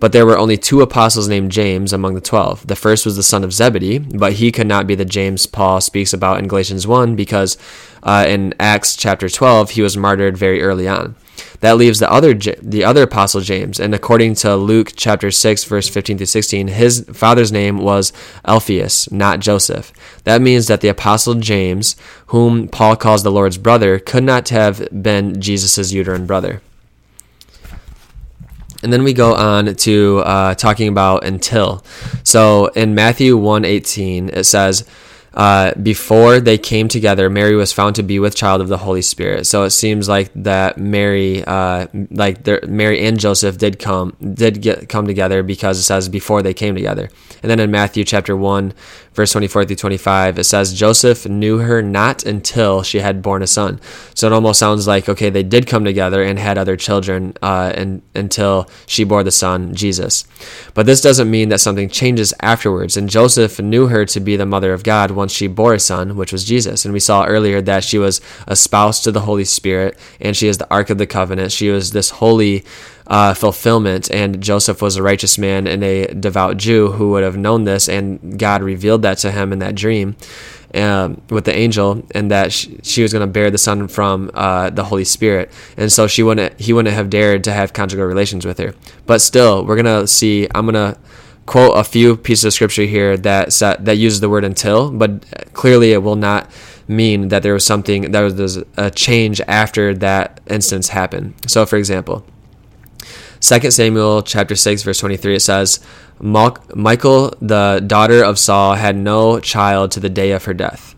But there were only two apostles named James among the twelve. The first was the son of Zebedee, but he could not be the James Paul speaks about in Galatians 1 because uh, in Acts chapter 12 he was martyred very early on. That leaves the other the other apostle James, and according to Luke chapter six verse fifteen through sixteen, his father's name was Alphaeus, not Joseph. That means that the apostle James, whom Paul calls the Lord's brother, could not have been Jesus' uterine brother. And then we go on to uh, talking about until. So in Matthew 1:18 it says uh, before they came together, Mary was found to be with child of the Holy Spirit. So it seems like that Mary, uh, like Mary and Joseph did come, did get come together because it says before they came together. And then in Matthew chapter one, verse twenty four through twenty five, it says Joseph knew her not until she had born a son. So it almost sounds like okay, they did come together and had other children, uh, and until she bore the son Jesus. But this doesn't mean that something changes afterwards. And Joseph knew her to be the mother of God once she bore a son, which was Jesus. And we saw earlier that she was a spouse to the Holy Spirit, and she is the Ark of the Covenant. She was this holy uh, fulfillment, and Joseph was a righteous man and a devout Jew who would have known this, and God revealed that to him in that dream. um, with the angel, and that she, she was going to bear the son from uh, the Holy Spirit, and so she wouldn't he wouldn't have dared to have conjugal relations with her. But still, we're gonna see. I'm gonna quote a few pieces of scripture here that that uses the word until, but clearly it will not mean that there was something that was a change after that instance happened. So, for example, 2 Samuel chapter 6 verse 23 it says "Michal the daughter of Saul had no child to the day of her death.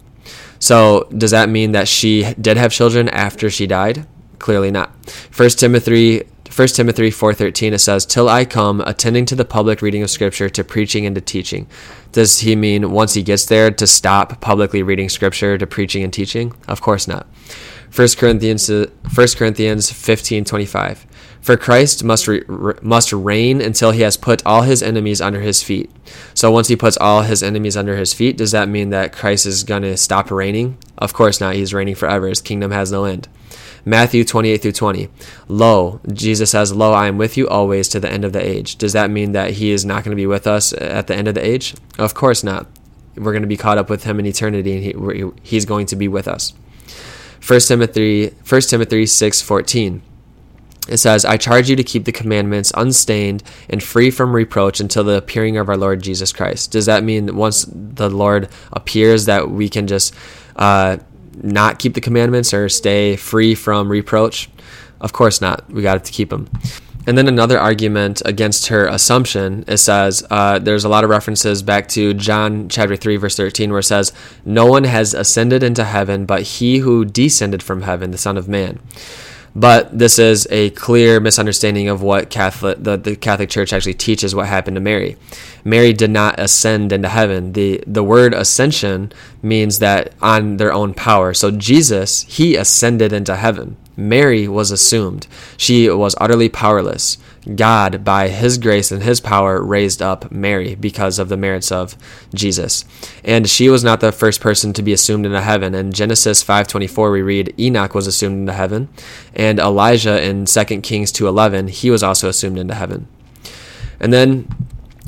So does that mean that she did have children after she died? Clearly not. 1 Timothy 1 Timothy 4:13 it says till I come attending to the public reading of scripture to preaching and to teaching. Does he mean once he gets there to stop publicly reading scripture to preaching and teaching? Of course not. 1 Corinthians 1 Corinthians 15:25 For Christ must re, must reign until he has put all his enemies under his feet. So once he puts all his enemies under his feet, does that mean that Christ is going to stop reigning? Of course not. He's reigning forever. His kingdom has no end. Matthew 28 through 20. Lo, Jesus says, Lo, I am with you always to the end of the age. Does that mean that he is not going to be with us at the end of the age? Of course not. We're going to be caught up with him in eternity and he, he's going to be with us. 1 Timothy 1 Timothy 6:14 it says, I charge you to keep the commandments unstained and free from reproach until the appearing of our Lord Jesus Christ. Does that mean once the Lord appears that we can just uh, not keep the commandments or stay free from reproach? Of course not. We got to keep them. And then another argument against her assumption, it says, uh, there's a lot of references back to John chapter 3, verse 13, where it says, No one has ascended into heaven but he who descended from heaven, the Son of Man. But this is a clear misunderstanding of what Catholic the, the Catholic Church actually teaches what happened to Mary. Mary did not ascend into heaven. The the word ascension means that on their own power. So Jesus, he ascended into heaven. Mary was assumed. She was utterly powerless. God, by his grace and his power, raised up Mary because of the merits of Jesus. And she was not the first person to be assumed into heaven. In Genesis 5:24 we read Enoch was assumed into heaven, and Elijah in 2 Kings 2:11, he was also assumed into heaven. And then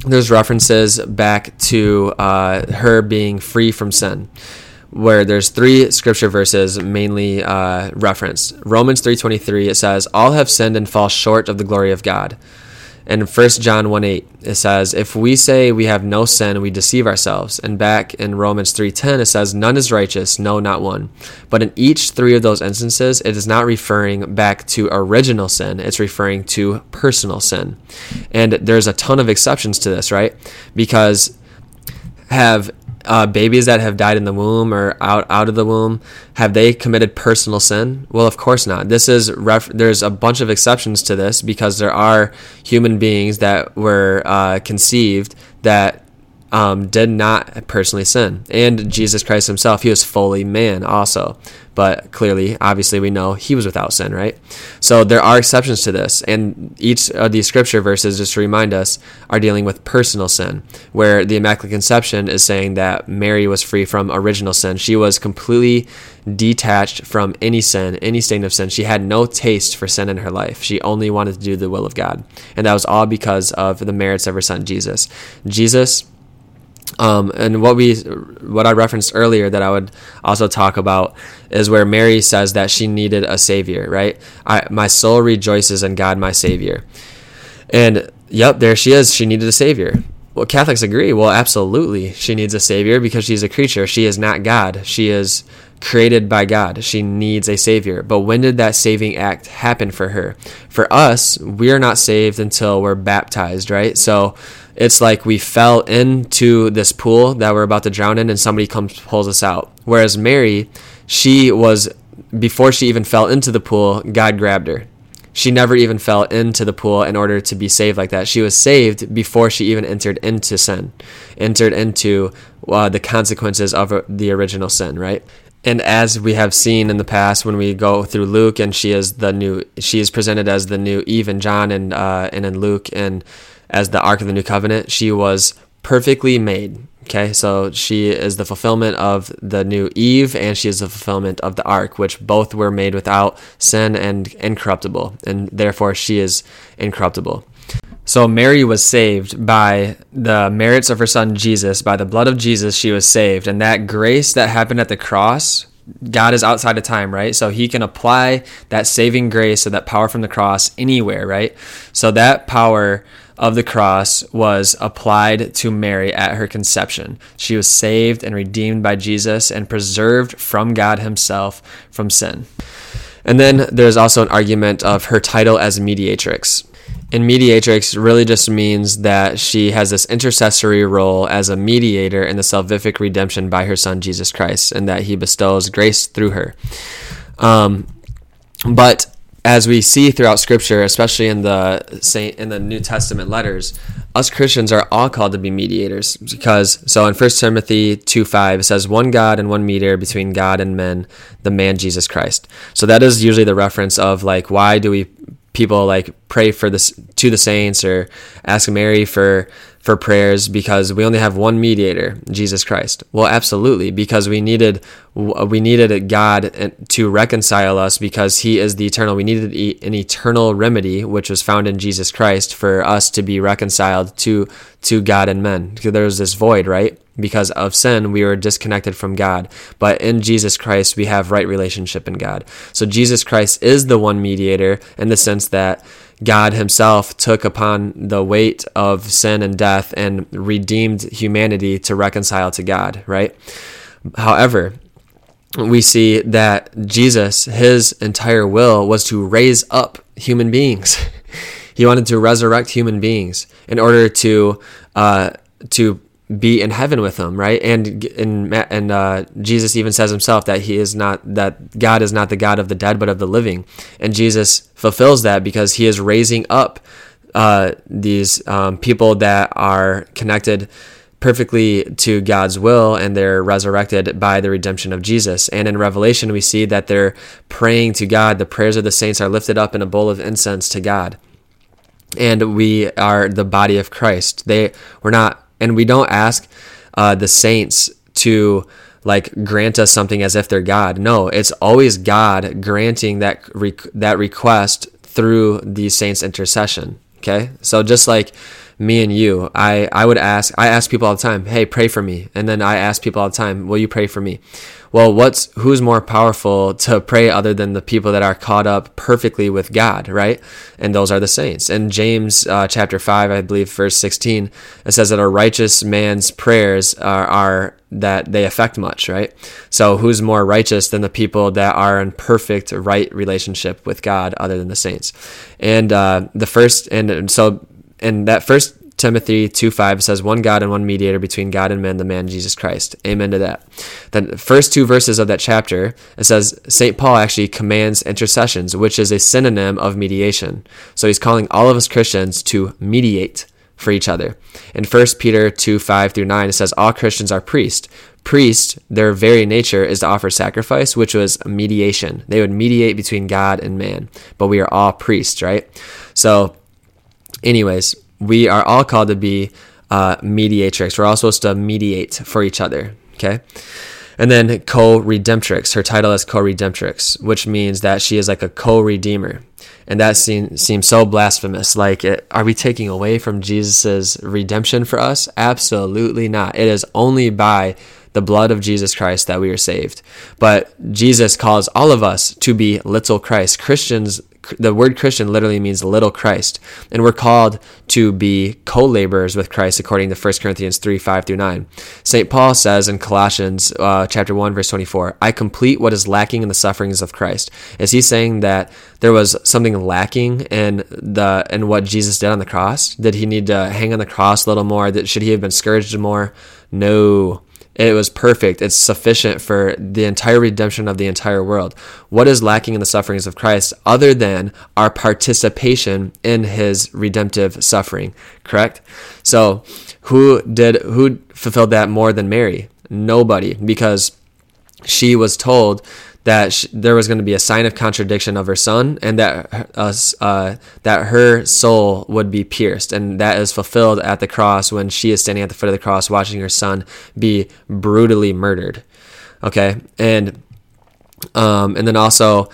there's references back to uh, her being free from sin where there's three scripture verses mainly uh, referenced. Romans 3:23 it says, "All have sinned and fall short of the glory of God." And 1 John 1 8, it says, If we say we have no sin, we deceive ourselves. And back in Romans 3.10, it says, None is righteous, no, not one. But in each three of those instances, it is not referring back to original sin, it's referring to personal sin. And there's a ton of exceptions to this, right? Because have uh, babies that have died in the womb or out out of the womb have they committed personal sin? Well of course not. This is ref- there's a bunch of exceptions to this because there are human beings that were uh, conceived that um, did not personally sin. And jesus christ himself he was fully man also but clearly, obviously, we know he was without sin, right? So there are exceptions to this, and each of these scripture verses, just to remind us, are dealing with personal sin, where the Immaculate Conception is saying that Mary was free from original sin. She was completely detached from any sin, any stain of sin. She had no taste for sin in her life. She only wanted to do the will of God, and that was all because of the merits of her son Jesus. Jesus um, and what we what I referenced earlier that I would also talk about is where Mary says that she needed a savior, right? I, my soul rejoices in God, my savior. And yep, there she is. She needed a savior. Well, Catholics agree. Well, absolutely, she needs a savior because she's a creature. She is not God. She is created by God. She needs a savior. But when did that saving act happen for her? For us, we are not saved until we're baptized, right? So it's like we fell into this pool that we're about to drown in and somebody comes pulls us out. Whereas Mary, she was before she even fell into the pool, God grabbed her. She never even fell into the pool in order to be saved like that. She was saved before she even entered into sin, entered into uh, the consequences of the original sin, right? And as we have seen in the past, when we go through Luke, and she is the new, she is presented as the new Eve and John, and uh, and in Luke, and as the Ark of the New Covenant, she was perfectly made. Okay, so she is the fulfillment of the new Eve, and she is the fulfillment of the Ark, which both were made without sin and incorruptible, and therefore she is incorruptible. So Mary was saved by the merits of her son Jesus, by the blood of Jesus, she was saved. And that grace that happened at the cross, God is outside of time, right? So he can apply that saving grace or that power from the cross anywhere, right? So that power of the cross was applied to Mary at her conception. She was saved and redeemed by Jesus and preserved from God himself from sin. And then there's also an argument of her title as mediatrix. And mediatrix really just means that she has this intercessory role as a mediator in the salvific redemption by her son Jesus Christ, and that he bestows grace through her. Um, but as we see throughout Scripture, especially in the Saint in the New Testament letters, us Christians are all called to be mediators because so in 1 Timothy 2 5 it says one God and one mediator between God and men, the man Jesus Christ. So that is usually the reference of like why do we people like pray for this to the saints or ask Mary for for prayers because we only have one mediator, Jesus Christ. Well, absolutely, because we needed we needed God to reconcile us because He is the eternal. We needed an eternal remedy, which was found in Jesus Christ, for us to be reconciled to to God and men. Because there was this void, right? Because of sin, we were disconnected from God. But in Jesus Christ, we have right relationship in God. So Jesus Christ is the one mediator in the sense that God Himself took upon the weight of sin and death and redeemed humanity to reconcile to God, right? However, we see that Jesus, His entire will was to raise up human beings. he wanted to resurrect human beings in order to uh, to be in heaven with him, right? And and and uh, Jesus even says himself that he is not that God is not the God of the dead, but of the living, and Jesus fulfills that because he is raising up uh, these um, people that are connected perfectly to God's will and they're resurrected by the redemption of Jesus. And in Revelation, we see that they're praying to God. The prayers of the saints are lifted up in a bowl of incense to God. And we are the body of Christ. They we're not and we don't ask uh, the saints to like grant us something as if they're God. No, it's always God granting that that request through the saints' intercession. Okay, so just like me and you, I I would ask I ask people all the time, hey, pray for me, and then I ask people all the time, will you pray for me? Well, what's who's more powerful to pray other than the people that are caught up perfectly with God, right? And those are the saints. In James uh, chapter five, I believe, verse sixteen, it says that a righteous man's prayers are, are that they affect much, right? So who's more righteous than the people that are in perfect right relationship with God, other than the saints? And uh, the first, and so, and that first Timothy 2 5 says, One God and one mediator between God and men, the man Jesus Christ. Amen to that. Then the first two verses of that chapter, it says St. Paul actually commands intercessions, which is a synonym of mediation. So he's calling all of us Christians to mediate for each other. In 1 Peter 2 5 through 9, it says, All Christians are priests. Priests, their very nature is to offer sacrifice, which was mediation. They would mediate between God and man, but we are all priests, right? So, anyways, we are all called to be uh, mediatrix. We're all supposed to mediate for each other. Okay. And then co redemptrix. Her title is co redemptrix, which means that she is like a co redeemer. And that seems, seems so blasphemous. Like, it, are we taking away from Jesus' redemption for us? Absolutely not. It is only by the blood of Jesus Christ that we are saved. But Jesus calls all of us to be little Christ. Christians the word Christian literally means little Christ. And we're called to be co laborers with Christ according to 1 Corinthians 3 5 through 9. St. Paul says in Colossians uh, chapter 1, verse 24, I complete what is lacking in the sufferings of Christ. Is he saying that there was something lacking in the in what Jesus did on the cross? Did he need to hang on the cross a little more? Should he have been scourged more? No. It was perfect. It's sufficient for the entire redemption of the entire world. What is lacking in the sufferings of Christ other than our participation in his redemptive suffering? Correct? So, who did who fulfilled that more than Mary? Nobody because she was told that there was going to be a sign of contradiction of her son and that uh, uh, that her soul would be pierced and that is fulfilled at the cross when she is standing at the foot of the cross watching her son be brutally murdered. Okay? And um, and then also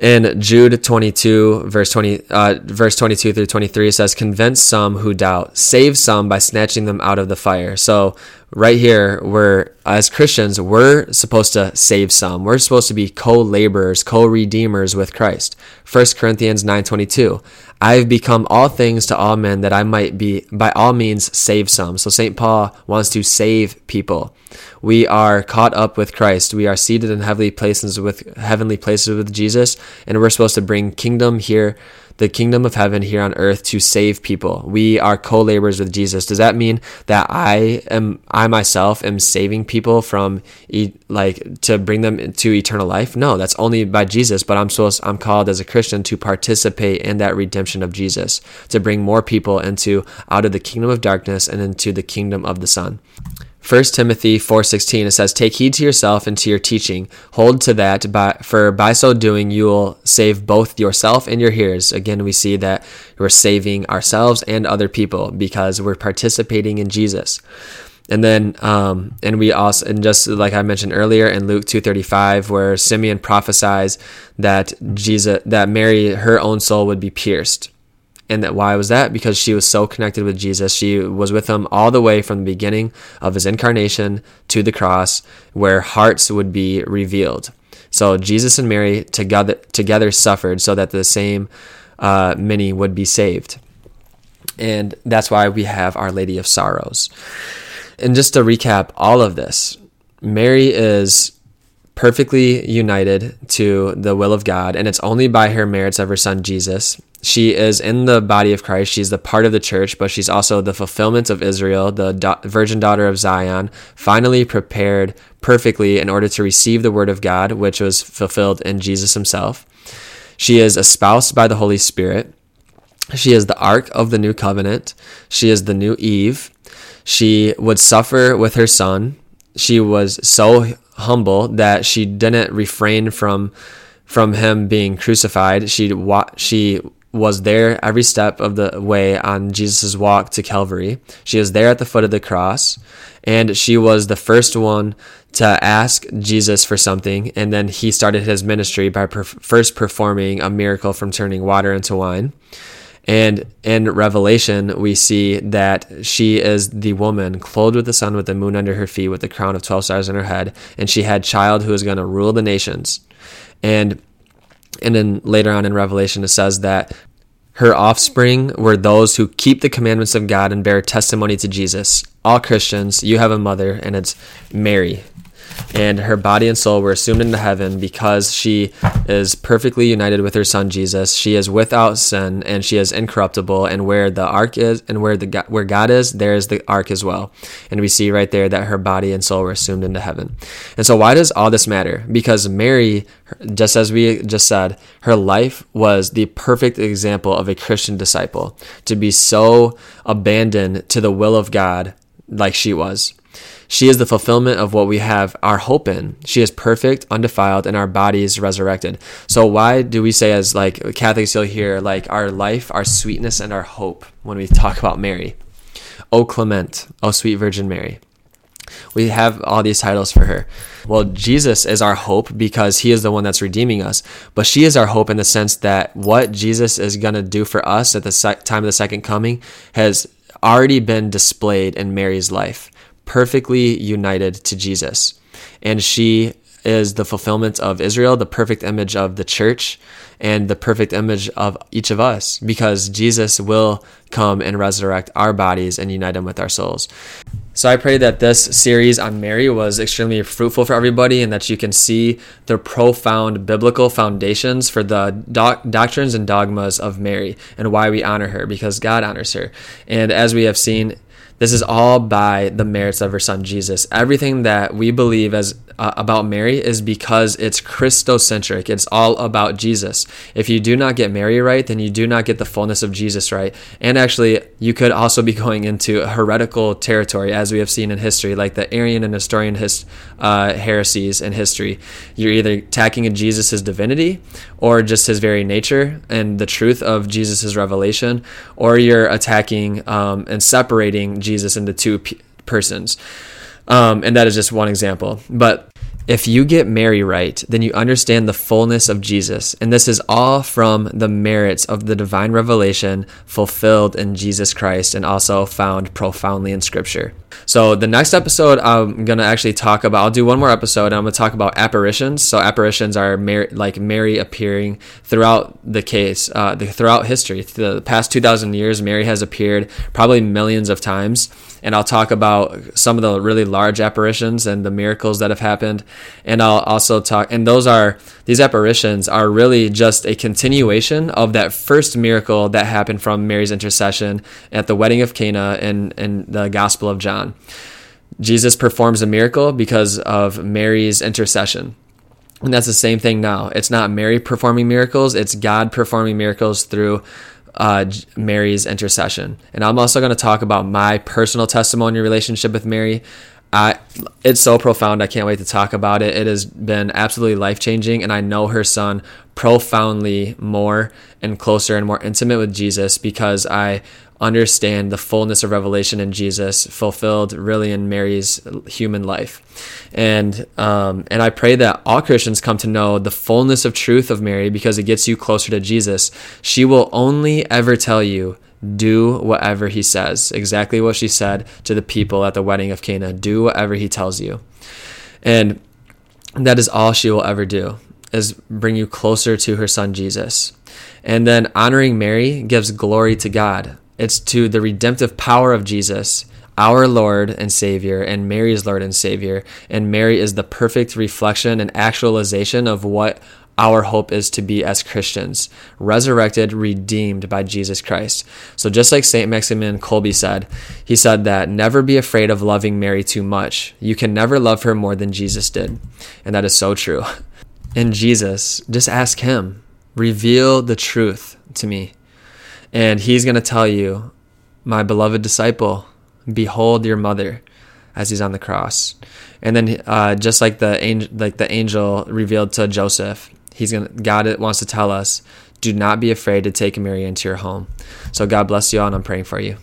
In Jude 22, verse 20, uh, verse 22 through 23, it says, "Convince some who doubt, save some by snatching them out of the fire." So right here, we're as Christians, we're supposed to save some. We're supposed to be co-laborers, co-redeemers with Christ. 1 Corinthians 9:22. I have become all things to all men that I might be by all means save some. So St. Paul wants to save people. We are caught up with Christ. We are seated in heavenly places with heavenly places with Jesus, and we're supposed to bring kingdom here, the kingdom of heaven here on earth to save people. We are co-laborers with Jesus. Does that mean that I am I myself am saving people from like to bring them to eternal life? No, that's only by Jesus, but I'm supposed I'm called as a Christian to participate in that redemption of Jesus, to bring more people into out of the kingdom of darkness and into the kingdom of the Son. 1 Timothy 4:16 it says take heed to yourself and to your teaching. Hold to that by, for by so doing you will save both yourself and your hearers. Again we see that we're saving ourselves and other people because we're participating in Jesus and then um, and we also and just like I mentioned earlier in Luke 2:35 where Simeon prophesies that Jesus that Mary her own soul would be pierced and that why was that? Because she was so connected with Jesus. She was with him all the way from the beginning of his incarnation to the cross, where hearts would be revealed. So Jesus and Mary together together suffered so that the same uh, many would be saved. And that's why we have Our Lady of Sorrows. And just to recap all of this, Mary is perfectly united to the will of God, and it's only by her merits of her son Jesus she is in the body of Christ. She's the part of the church, but she's also the fulfillment of Israel, the do- virgin daughter of Zion, finally prepared perfectly in order to receive the word of God, which was fulfilled in Jesus himself. She is espoused by the Holy Spirit. She is the ark of the new covenant. She is the new Eve. She would suffer with her son. She was so humble that she didn't refrain from from him being crucified. She she was there every step of the way on Jesus' walk to Calvary. She was there at the foot of the cross, and she was the first one to ask Jesus for something. And then he started his ministry by per- first performing a miracle from turning water into wine. And in Revelation, we see that she is the woman clothed with the sun, with the moon under her feet, with the crown of 12 stars on her head. And she had child who was going to rule the nations. And and then later on in Revelation, it says that her offspring were those who keep the commandments of God and bear testimony to Jesus. All Christians, you have a mother, and it's Mary and her body and soul were assumed into heaven because she is perfectly united with her son Jesus. She is without sin and she is incorruptible. And where the ark is and where the where God is, there is the ark as well. And we see right there that her body and soul were assumed into heaven. And so why does all this matter? Because Mary, just as we just said, her life was the perfect example of a Christian disciple to be so abandoned to the will of God like she was. She is the fulfillment of what we have our hope in. She is perfect, undefiled, and our body is resurrected. So why do we say as like Catholics you'll hear like our life, our sweetness, and our hope when we talk about Mary? O Clement, O sweet Virgin Mary. We have all these titles for her. Well, Jesus is our hope because he is the one that's redeeming us. But she is our hope in the sense that what Jesus is going to do for us at the time of the second coming has already been displayed in Mary's life perfectly united to Jesus. And she is the fulfillment of Israel, the perfect image of the church, and the perfect image of each of us because Jesus will come and resurrect our bodies and unite them with our souls. So I pray that this series on Mary was extremely fruitful for everybody and that you can see the profound biblical foundations for the doc- doctrines and dogmas of Mary and why we honor her because God honors her. And as we have seen, this is all by the merits of her son Jesus. Everything that we believe as uh, about Mary is because it's Christocentric. It's all about Jesus. If you do not get Mary right, then you do not get the fullness of Jesus right. And actually, you could also be going into heretical territory, as we have seen in history, like the Arian and Nestorian his, uh, heresies in history. You're either attacking Jesus' divinity or just his very nature and the truth of Jesus' revelation, or you're attacking um, and separating Jesus into two p- persons. Um, and that is just one example. But If you get Mary right, then you understand the fullness of Jesus. And this is all from the merits of the divine revelation fulfilled in Jesus Christ and also found profoundly in Scripture. So, the next episode, I'm going to actually talk about, I'll do one more episode and I'm going to talk about apparitions. So, apparitions are Mary, like Mary appearing throughout the case, uh, the, throughout history. The past 2,000 years, Mary has appeared probably millions of times and I'll talk about some of the really large apparitions and the miracles that have happened. And I'll also talk, and those are, these apparitions are really just a continuation of that first miracle that happened from Mary's intercession at the wedding of Cana in, the Gospel of John. Jesus performs a miracle because of Mary's intercession. And that's the same thing now. It's not Mary performing miracles, it's God performing miracles through uh, Mary's intercession. And I'm also going to talk about my personal testimony relationship with Mary. I, it's so profound. I can't wait to talk about it. It has been absolutely life changing, and I know her son profoundly more and closer and more intimate with Jesus because I understand the fullness of revelation in Jesus fulfilled really in Mary's human life. And um, and I pray that all Christians come to know the fullness of truth of Mary because it gets you closer to Jesus. She will only ever tell you do whatever he says. Exactly what she said to the people at the wedding of Cana. Do whatever he tells you. And that is all she will ever do is bring you closer to her son Jesus. And then honoring Mary gives glory to God it's to the redemptive power of Jesus, our Lord and Savior, and Mary's Lord and Savior. And Mary is the perfect reflection and actualization of what our hope is to be as Christians, resurrected, redeemed by Jesus Christ. So, just like St. Maximilian Kolbe said, he said that never be afraid of loving Mary too much. You can never love her more than Jesus did. And that is so true. In Jesus, just ask Him, reveal the truth to me. And he's going to tell you, My beloved disciple, behold your mother as he's on the cross. And then, uh, just like the angel, like the angel revealed to Joseph, he's gonna. God wants to tell us, do not be afraid to take Mary into your home. So God bless you all, and I'm praying for you.